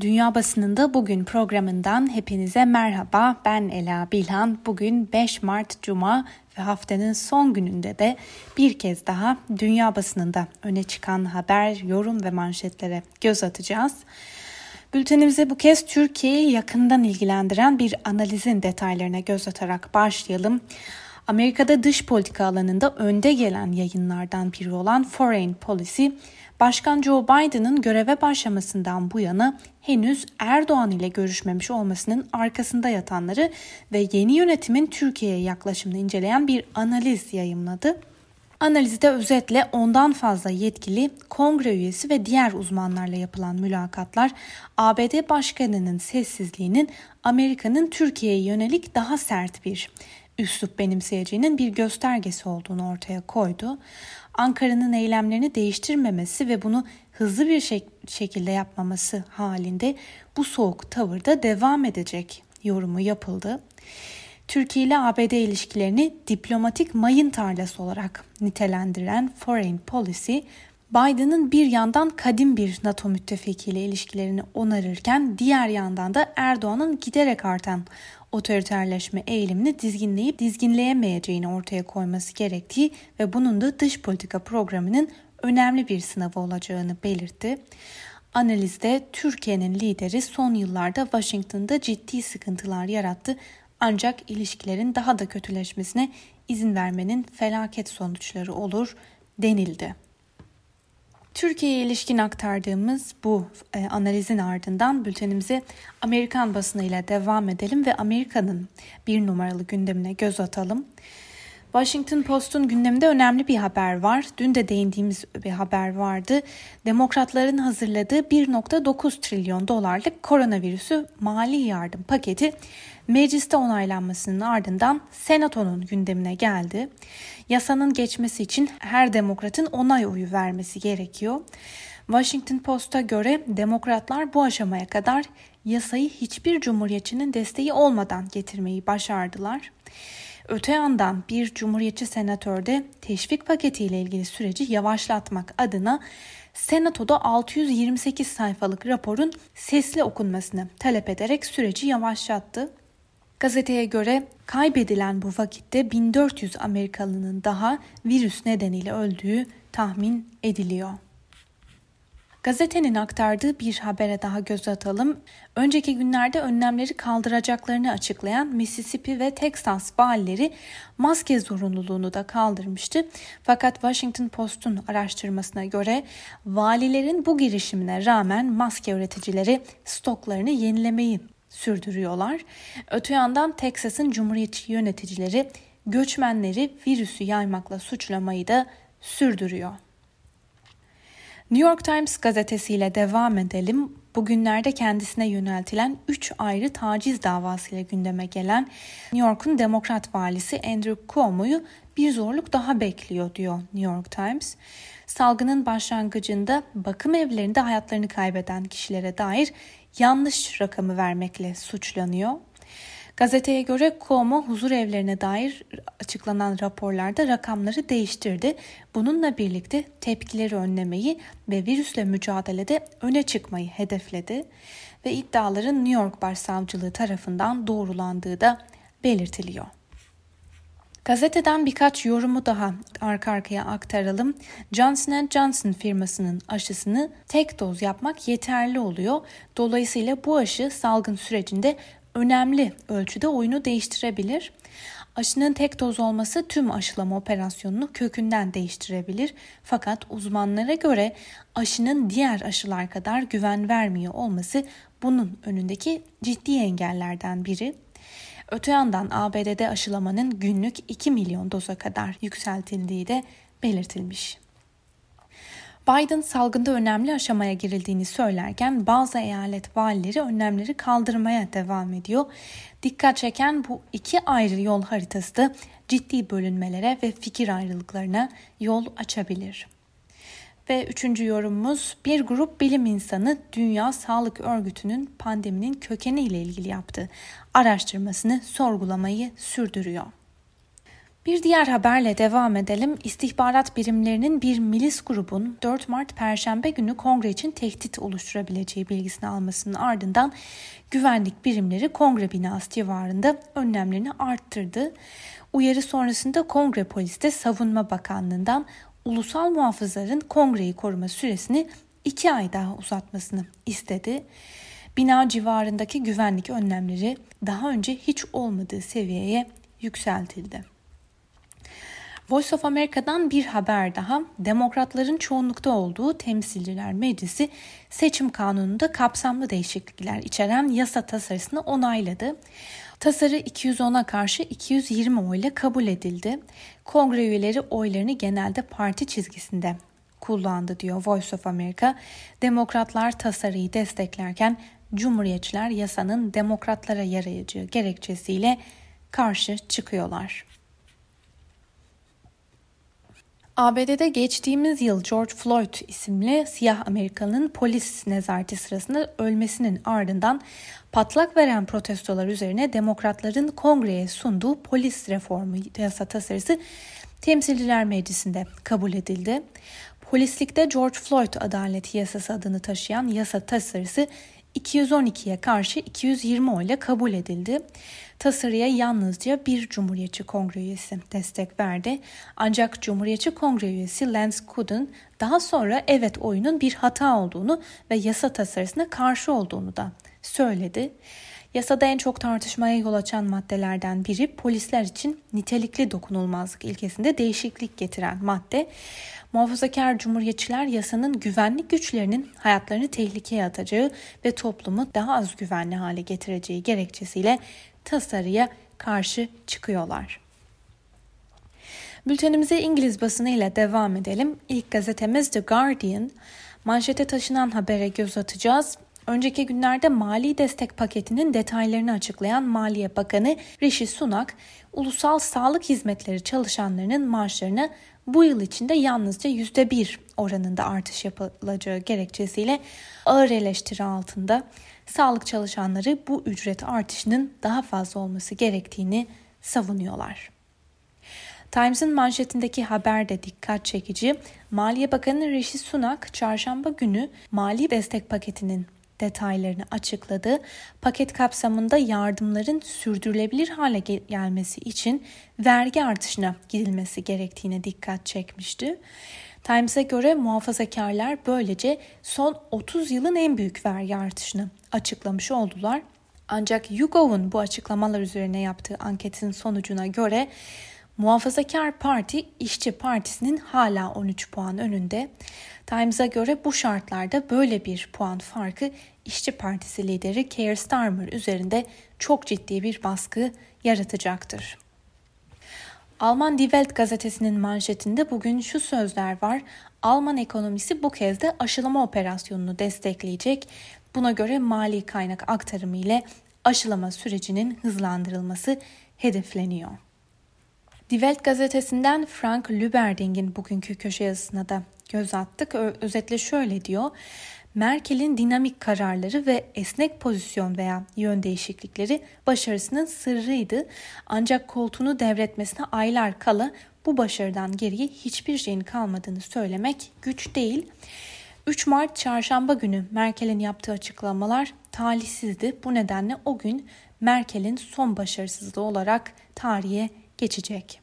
Dünya Basınında Bugün programından hepinize merhaba. Ben Ela Bilhan. Bugün 5 Mart Cuma ve haftanın son gününde de bir kez daha dünya basınında öne çıkan haber, yorum ve manşetlere göz atacağız. Bültenimize bu kez Türkiye'yi yakından ilgilendiren bir analizin detaylarına göz atarak başlayalım. Amerika'da dış politika alanında önde gelen yayınlardan biri olan Foreign Policy, Başkan Joe Biden'ın göreve başlamasından bu yana henüz Erdoğan ile görüşmemiş olmasının arkasında yatanları ve yeni yönetimin Türkiye'ye yaklaşımını inceleyen bir analiz yayımladı. Analizde özetle ondan fazla yetkili, kongre üyesi ve diğer uzmanlarla yapılan mülakatlar ABD Başkanı'nın sessizliğinin Amerika'nın Türkiye'ye yönelik daha sert bir üslup benimseyeceğinin bir göstergesi olduğunu ortaya koydu. Ankara'nın eylemlerini değiştirmemesi ve bunu hızlı bir şek- şekilde yapmaması halinde bu soğuk tavırda devam edecek yorumu yapıldı. Türkiye ile ABD ilişkilerini diplomatik mayın tarlası olarak nitelendiren Foreign Policy, Biden'ın bir yandan kadim bir NATO müttefikiyle ilişkilerini onarırken diğer yandan da Erdoğan'ın giderek artan otoriterleşme eğilimini dizginleyip dizginleyemeyeceğini ortaya koyması gerektiği ve bunun da dış politika programının önemli bir sınavı olacağını belirtti. Analizde Türkiye'nin lideri son yıllarda Washington'da ciddi sıkıntılar yarattı ancak ilişkilerin daha da kötüleşmesine izin vermenin felaket sonuçları olur denildi. Türkiye'ye ilişkin aktardığımız bu e, analizin ardından bültenimize Amerikan basınıyla devam edelim ve Amerika'nın bir numaralı gündemine göz atalım. Washington Post'un gündeminde önemli bir haber var. Dün de değindiğimiz bir haber vardı. Demokratların hazırladığı 1.9 trilyon dolarlık koronavirüsü mali yardım paketi mecliste onaylanmasının ardından senatonun gündemine geldi. Yasanın geçmesi için her demokratın onay oyu vermesi gerekiyor. Washington Post'a göre demokratlar bu aşamaya kadar yasayı hiçbir cumhuriyetçinin desteği olmadan getirmeyi başardılar. Öte yandan bir cumhuriyetçi senatör de teşvik paketiyle ilgili süreci yavaşlatmak adına Senato'da 628 sayfalık raporun sesli okunmasını talep ederek süreci yavaşlattı. Gazeteye göre kaybedilen bu vakitte 1400 Amerikalının daha virüs nedeniyle öldüğü tahmin ediliyor. Gazetenin aktardığı bir habere daha göz atalım. Önceki günlerde önlemleri kaldıracaklarını açıklayan Mississippi ve Texas valileri maske zorunluluğunu da kaldırmıştı. Fakat Washington Post'un araştırmasına göre valilerin bu girişimine rağmen maske üreticileri stoklarını yenilemeyi sürdürüyorlar. Öte yandan Texas'ın cumhuriyetçi yöneticileri göçmenleri virüsü yaymakla suçlamayı da sürdürüyor. New York Times gazetesiyle devam edelim. Bugünlerde kendisine yöneltilen 3 ayrı taciz davasıyla gündeme gelen New York'un demokrat valisi Andrew Cuomo'yu bir zorluk daha bekliyor diyor New York Times. Salgının başlangıcında bakım evlerinde hayatlarını kaybeden kişilere dair yanlış rakamı vermekle suçlanıyor. Gazeteye göre Cuomo huzur evlerine dair açıklanan raporlarda rakamları değiştirdi. Bununla birlikte tepkileri önlemeyi ve virüsle mücadelede öne çıkmayı hedefledi ve iddiaların New York Başsavcılığı tarafından doğrulandığı da belirtiliyor. Gazeteden birkaç yorumu daha arka arkaya aktaralım. Johnson Johnson firmasının aşısını tek doz yapmak yeterli oluyor. Dolayısıyla bu aşı salgın sürecinde önemli ölçüde oyunu değiştirebilir. Aşının tek doz olması tüm aşılama operasyonunu kökünden değiştirebilir. Fakat uzmanlara göre aşının diğer aşılar kadar güven vermiyor olması bunun önündeki ciddi engellerden biri. Öte yandan ABD'de aşılamanın günlük 2 milyon doza kadar yükseltildiği de belirtilmiş. Biden salgında önemli aşamaya girildiğini söylerken bazı eyalet valileri önlemleri kaldırmaya devam ediyor. Dikkat çeken bu iki ayrı yol haritası da ciddi bölünmelere ve fikir ayrılıklarına yol açabilir. Ve üçüncü yorumumuz bir grup bilim insanı Dünya Sağlık Örgütü'nün pandeminin kökeni ile ilgili yaptığı araştırmasını sorgulamayı sürdürüyor. Bir diğer haberle devam edelim. İstihbarat birimlerinin bir milis grubun 4 Mart Perşembe günü kongre için tehdit oluşturabileceği bilgisini almasının ardından güvenlik birimleri kongre binası civarında önlemlerini arttırdı. Uyarı sonrasında kongre polisi de Savunma Bakanlığı'ndan ulusal muhafızların kongreyi koruma süresini iki ay daha uzatmasını istedi. Bina civarındaki güvenlik önlemleri daha önce hiç olmadığı seviyeye yükseltildi. Voice of America'dan bir haber daha. Demokratların çoğunlukta olduğu Temsilciler Meclisi seçim kanununda kapsamlı değişiklikler içeren yasa tasarısını onayladı. Tasarı 210'a karşı 220 oyla kabul edildi. Kongre üyeleri oylarını genelde parti çizgisinde kullandı diyor Voice of America. Demokratlar tasarıyı desteklerken Cumhuriyetçiler yasanın demokratlara yarayacağı gerekçesiyle karşı çıkıyorlar. ABD'de geçtiğimiz yıl George Floyd isimli siyah Amerikanın polis nezareti sırasında ölmesinin ardından patlak veren protestolar üzerine demokratların kongreye sunduğu polis reformu yasa tasarısı Temsilciler Meclisi'nde kabul edildi. Polislikte George Floyd Adaleti Yasası adını taşıyan yasa tasarısı 212'ye karşı 220 oyla kabul edildi. Tasarıya yalnızca bir Cumhuriyetçi Kongre üyesi destek verdi. Ancak Cumhuriyetçi Kongre üyesi Lance Kudin daha sonra evet oyunun bir hata olduğunu ve yasa tasarısına karşı olduğunu da söyledi. Yasada en çok tartışmaya yol açan maddelerden biri polisler için nitelikli dokunulmazlık ilkesinde değişiklik getiren madde. Muhafazakar cumhuriyetçiler yasanın güvenlik güçlerinin hayatlarını tehlikeye atacağı ve toplumu daha az güvenli hale getireceği gerekçesiyle tasarıya karşı çıkıyorlar. Bültenimize İngiliz basını ile devam edelim. İlk gazetemiz The Guardian. Manşete taşınan habere göz atacağız. Önceki günlerde mali destek paketinin detaylarını açıklayan Maliye Bakanı Rishi Sunak, ulusal sağlık hizmetleri çalışanlarının maaşlarını bu yıl içinde yalnızca %1 oranında artış yapılacağı gerekçesiyle ağır eleştiri altında sağlık çalışanları bu ücret artışının daha fazla olması gerektiğini savunuyorlar. Times'ın manşetindeki haber de dikkat çekici. Maliye Bakanı Rishi Sunak çarşamba günü mali destek paketinin detaylarını açıkladı. Paket kapsamında yardımların sürdürülebilir hale gelmesi için vergi artışına gidilmesi gerektiğine dikkat çekmişti. Times'e göre muhafazakarlar böylece son 30 yılın en büyük vergi artışını açıklamış oldular. Ancak YouGov'un bu açıklamalar üzerine yaptığı anketin sonucuna göre Muhafazakar Parti İşçi Partisi'nin hala 13 puan önünde. Times'a göre bu şartlarda böyle bir puan farkı İşçi Partisi lideri Keir Starmer üzerinde çok ciddi bir baskı yaratacaktır. Alman Die Welt gazetesinin manşetinde bugün şu sözler var. Alman ekonomisi bu kez de aşılama operasyonunu destekleyecek. Buna göre mali kaynak aktarımı ile aşılama sürecinin hızlandırılması hedefleniyor. Die Welt gazetesinden Frank Lüberding'in bugünkü köşe yazısına da göz attık. Özetle şöyle diyor. Merkel'in dinamik kararları ve esnek pozisyon veya yön değişiklikleri başarısının sırrıydı. Ancak koltuğunu devretmesine aylar kala bu başarıdan geriye hiçbir şeyin kalmadığını söylemek güç değil. 3 Mart çarşamba günü Merkel'in yaptığı açıklamalar talihsizdi. Bu nedenle o gün Merkel'in son başarısızlığı olarak tarihe geçecek.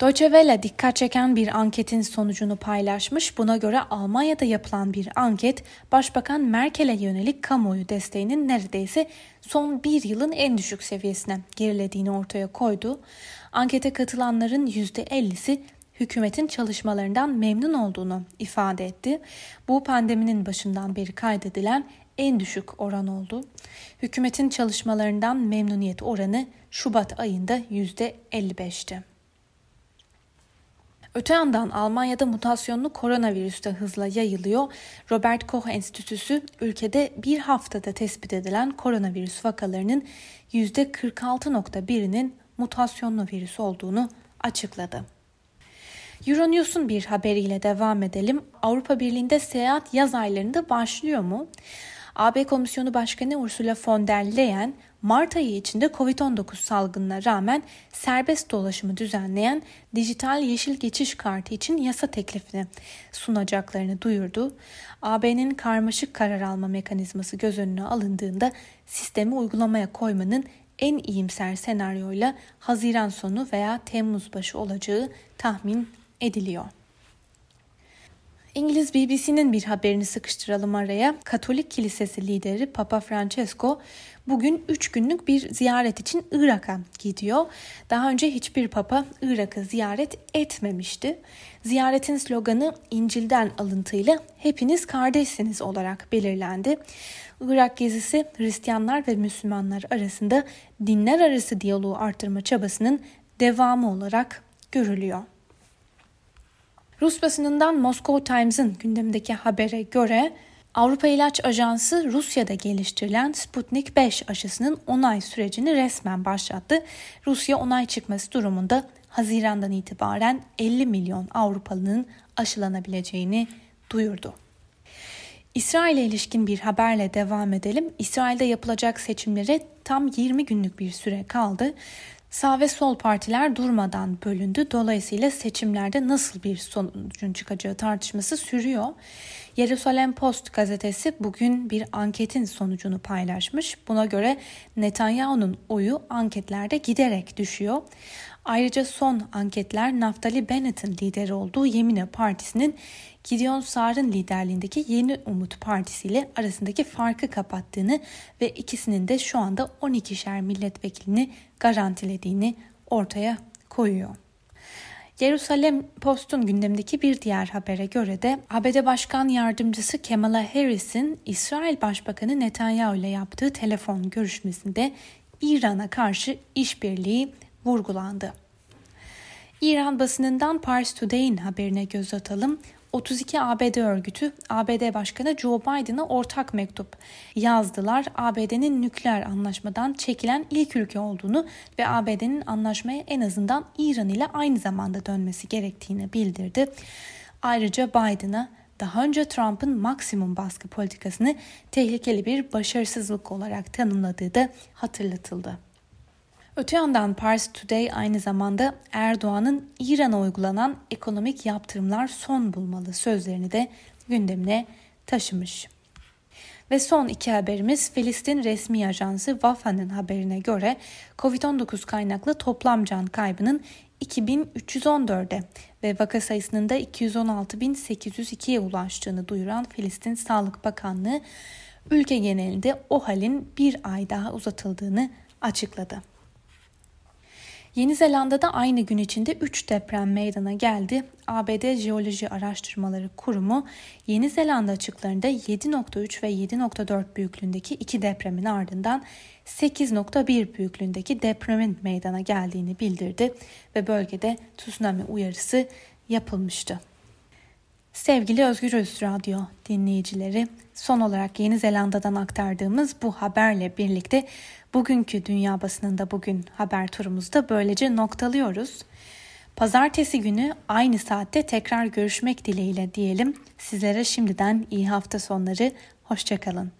Deutsche Welle dikkat çeken bir anketin sonucunu paylaşmış. Buna göre Almanya'da yapılan bir anket Başbakan Merkel'e yönelik kamuoyu desteğinin neredeyse son bir yılın en düşük seviyesine gerilediğini ortaya koydu. Ankete katılanların %50'si hükümetin çalışmalarından memnun olduğunu ifade etti. Bu pandeminin başından beri kaydedilen en düşük oran oldu. Hükümetin çalışmalarından memnuniyet oranı Şubat ayında %55'ti. Öte yandan Almanya'da mutasyonlu koronavirüs de hızla yayılıyor. Robert Koch Enstitüsü ülkede bir haftada tespit edilen koronavirüs vakalarının %46.1'inin mutasyonlu virüs olduğunu açıkladı. Euronews'un bir haberiyle devam edelim. Avrupa Birliği'nde seyahat yaz aylarında başlıyor mu? AB Komisyonu Başkanı Ursula von der Leyen Mart ayı içinde Covid-19 salgınına rağmen serbest dolaşımı düzenleyen dijital yeşil geçiş kartı için yasa teklifini sunacaklarını duyurdu. AB'nin karmaşık karar alma mekanizması göz önüne alındığında sistemi uygulamaya koymanın en iyimser senaryoyla Haziran sonu veya Temmuz başı olacağı tahmin ediliyor. İngiliz BBC'nin bir haberini sıkıştıralım araya. Katolik Kilisesi lideri Papa Francesco bugün 3 günlük bir ziyaret için Irak'a gidiyor. Daha önce hiçbir papa Irak'ı ziyaret etmemişti. Ziyaretin sloganı İncil'den alıntıyla hepiniz kardeşsiniz olarak belirlendi. Irak gezisi Hristiyanlar ve Müslümanlar arasında dinler arası diyaloğu arttırma çabasının devamı olarak görülüyor. Rus basınından Moscow Times'ın gündemdeki habere göre Avrupa İlaç Ajansı Rusya'da geliştirilen Sputnik 5 aşısının onay sürecini resmen başlattı. Rusya onay çıkması durumunda Haziran'dan itibaren 50 milyon Avrupalının aşılanabileceğini duyurdu. İsrail'e ilişkin bir haberle devam edelim. İsrail'de yapılacak seçimlere tam 20 günlük bir süre kaldı. Sağ ve sol partiler durmadan bölündü. Dolayısıyla seçimlerde nasıl bir sonucun çıkacağı tartışması sürüyor. Jerusalem Post gazetesi bugün bir anketin sonucunu paylaşmış. Buna göre Netanyahu'nun oyu anketlerde giderek düşüyor. Ayrıca son anketler Naftali Bennett'in lideri olduğu Yemine Partisi'nin Gideon Sar'ın liderliğindeki Yeni Umut Partisi ile arasındaki farkı kapattığını ve ikisinin de şu anda 12'şer milletvekilini garantilediğini ortaya koyuyor. Jerusalem Post'un gündemdeki bir diğer habere göre de ABD Başkan Yardımcısı Kamala Harris'in İsrail Başbakanı Netanyahu ile yaptığı telefon görüşmesinde İran'a karşı işbirliği vurgulandı. İran basınından Pars Today'in haberine göz atalım. 32 ABD örgütü ABD Başkanı Joe Biden'a ortak mektup yazdılar. ABD'nin nükleer anlaşmadan çekilen ilk ülke olduğunu ve ABD'nin anlaşmaya en azından İran ile aynı zamanda dönmesi gerektiğini bildirdi. Ayrıca Biden'a daha önce Trump'ın maksimum baskı politikasını tehlikeli bir başarısızlık olarak tanımladığı da hatırlatıldı. Öte yandan Pars Today aynı zamanda Erdoğan'ın İran'a uygulanan ekonomik yaptırımlar son bulmalı sözlerini de gündemine taşımış. Ve son iki haberimiz Filistin resmi ajansı Wafa'nın haberine göre Covid-19 kaynaklı toplam can kaybının 2314'e ve vaka sayısının da 216.802'ye ulaştığını duyuran Filistin Sağlık Bakanlığı ülke genelinde o halin bir ay daha uzatıldığını açıkladı. Yeni Zelanda'da aynı gün içinde 3 deprem meydana geldi. ABD Jeoloji Araştırmaları Kurumu Yeni Zelanda açıklarında 7.3 ve 7.4 büyüklüğündeki iki depremin ardından 8.1 büyüklüğündeki depremin meydana geldiğini bildirdi ve bölgede tsunami uyarısı yapılmıştı. Sevgili Özgür Öz Radyo dinleyicileri, son olarak Yeni Zelanda'dan aktardığımız bu haberle birlikte bugünkü dünya basınında bugün haber turumuzda böylece noktalıyoruz. Pazartesi günü aynı saatte tekrar görüşmek dileğiyle diyelim. Sizlere şimdiden iyi hafta sonları, hoşçakalın.